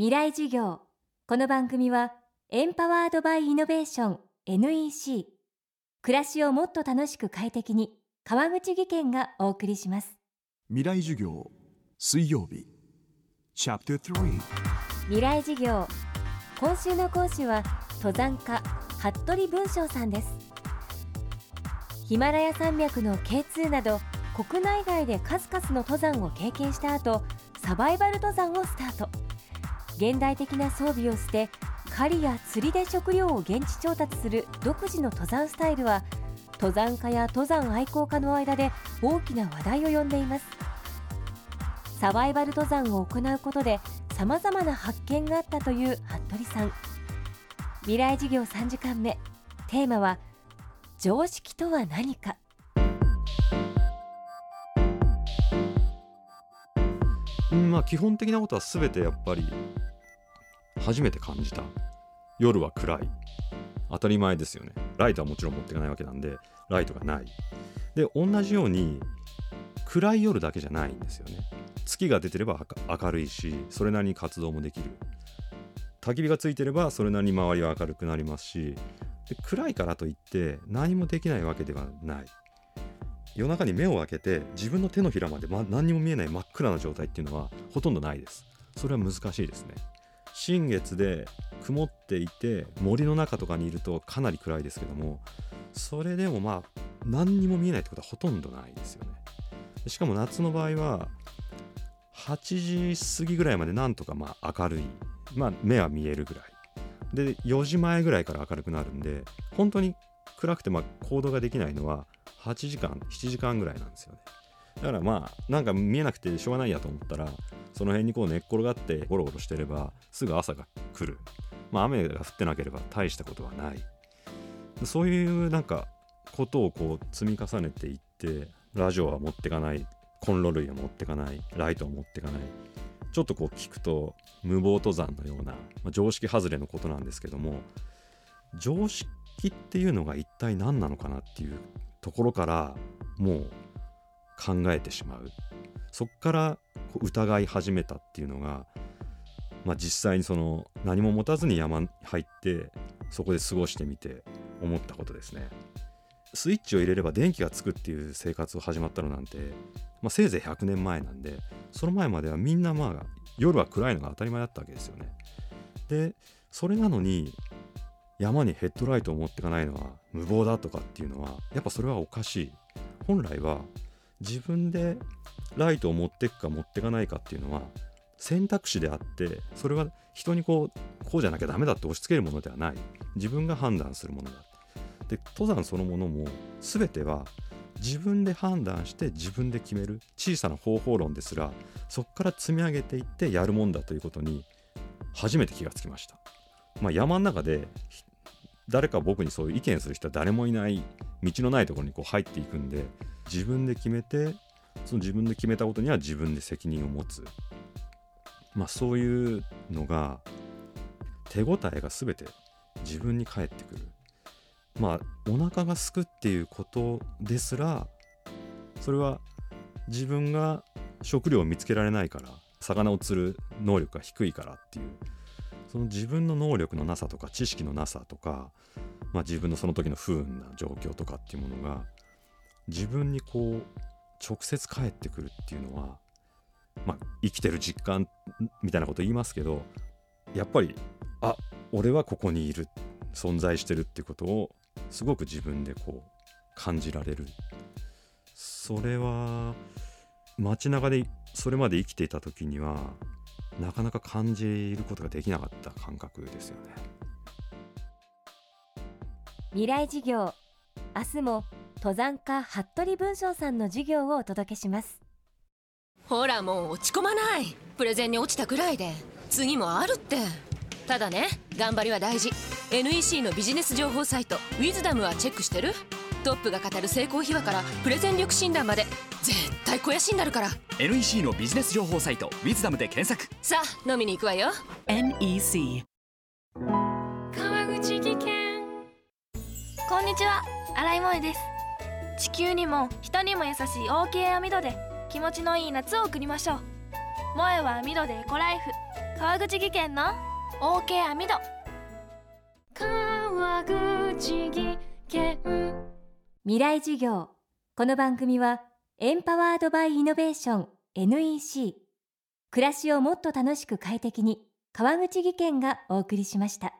未来授業。この番組はエンパワードバイイノベーション NEC 暮らしをもっと楽しく快適に川口義賢がお送りします。未来授業水曜日。チャプター3未来授業。今週の講師は登山家服部文章さんです。ヒマラヤ山脈の K2 など国内外で数々の登山を経験した後サバイバル登山をスタート現代的な装備を捨て狩りや釣りで食料を現地調達する独自の登山スタイルは登山家や登山愛好家の間で大きな話題を呼んでいます。サバイバル登山を行うことでさまざまな発見があったという服部さん。未来事業3時間目。テーマは常識とは何か。まあ基本的なことは全てやっぱり初めて感じた。夜は暗い。当たり前ですよね。ライトはもちろん持っていかないわけなんでライトがない。で同じように暗い夜だけじゃないんですよね。月が出てれば明るいしそれなりに活動もできる。焚き火がついてればそれなりに周りは明るくなりますしで暗いからといって何もできないわけではない。夜中に目を開けて自分の手のひらまで、ま、何にも見えない真っ暗な状態っていうのはほとんどないです。それは難しいですね。新月で曇っていて森の中とかにいるとかなり暗いですけどもそれでもまあ何にも見えないってことはほとんどないですよね。しかも夏の場合は8時過ぎぐらいまでなんとかまあ明るいまあ目は見えるぐらい。で4時前ぐらいから明るくなるんで本当に暗くてまあ行動ができないのは8時間7時間ぐらいなんですよね。だからまあなんか見えなくてしょうがないやと思ったらその辺にこう寝っ転がってゴロゴロしてればすぐ朝が来る。まあ雨が降ってなければ大したことはない。そういうなんかことをこう積み重ねていってラジオは持ってかない。コンロ類は持ってかない。ライトは持ってかない。ちょっとこう聞くと無謀登山のような、まあ、常識外れのことなんですけども常識っていうのが一体何なのかなっていうところからもう考えてしまう。そっから疑い始めたっていうのが、まあ、実際にその何も持たずに山に入ってそこで過ごしてみて思ったことですね。スイッチを入れれば電気がつくっていう生活を始まったのなんて、まあ、せいぜい100年前なんでその前まではみんなまあ夜は暗いのが当たり前だったわけですよね。でそれなのに山にヘッドライトを持っていかないのは無謀だとかっていうのはやっぱそれはおかしい。本来は自分でライトを持っていくか持っていかないかっていうのは選択肢であってそれは人にこうこうじゃなきゃダメだって押し付けるものではない。自分が判断するものだ。で登山そのものも全ては自分で判断して自分で決める小さな方法論ですらそこから積み上げていってやるもんだということに初めて気がつきました、まあ、山の中で誰か僕にそういう意見する人は誰もいない道のないところにこう入っていくんで自分で決めてその自分で決めたことには自分で責任を持つ。まあそういうのが手応えが全て自分に返ってくる。まあお腹がすくっていうことですらそれは自分が食料を見つけられないから魚を釣る能力が低いからっていう。その自分の能力のなさとか知識のなさとか、まあ、自分のその時の不運な状況とかっていうものが自分にこう直接返ってくるっていうのは、まあ、生きてる実感みたいなこと言いますけどやっぱりあ俺はここにいる存在してるっていうことをすごく自分でこう感じられる。それは街中でそれまで生きていた時にはなかなか感じることができなかった感覚ですよね。未来事業。明日も登山家服部文章さんの授業をお届けします。ほらもう落ち込まない。プレゼンに落ちたくらいで。次もあるって。ただね頑張りは大事。NEC のビジネス情報サイト「ウィズダムはチェックしてる？トップが語る成功秘話からプレゼン力診断まで絶対肥やしになるから。NEC のビジネス情報サイト「ウィズダムで検索。さあ飲みに行くわよ。NEC 川口技研。こんにちは。新井萌です。地球にも人にも優しい OK 網戸で気持ちのいい夏を送りましょう。萌は網戸でエコライフ。川口技研の OK 網戸川口技研未来授業。この番組はエンパワードバイイノベーション NEC 暮らしをもっと楽しく快適に川口技研がお送りしました。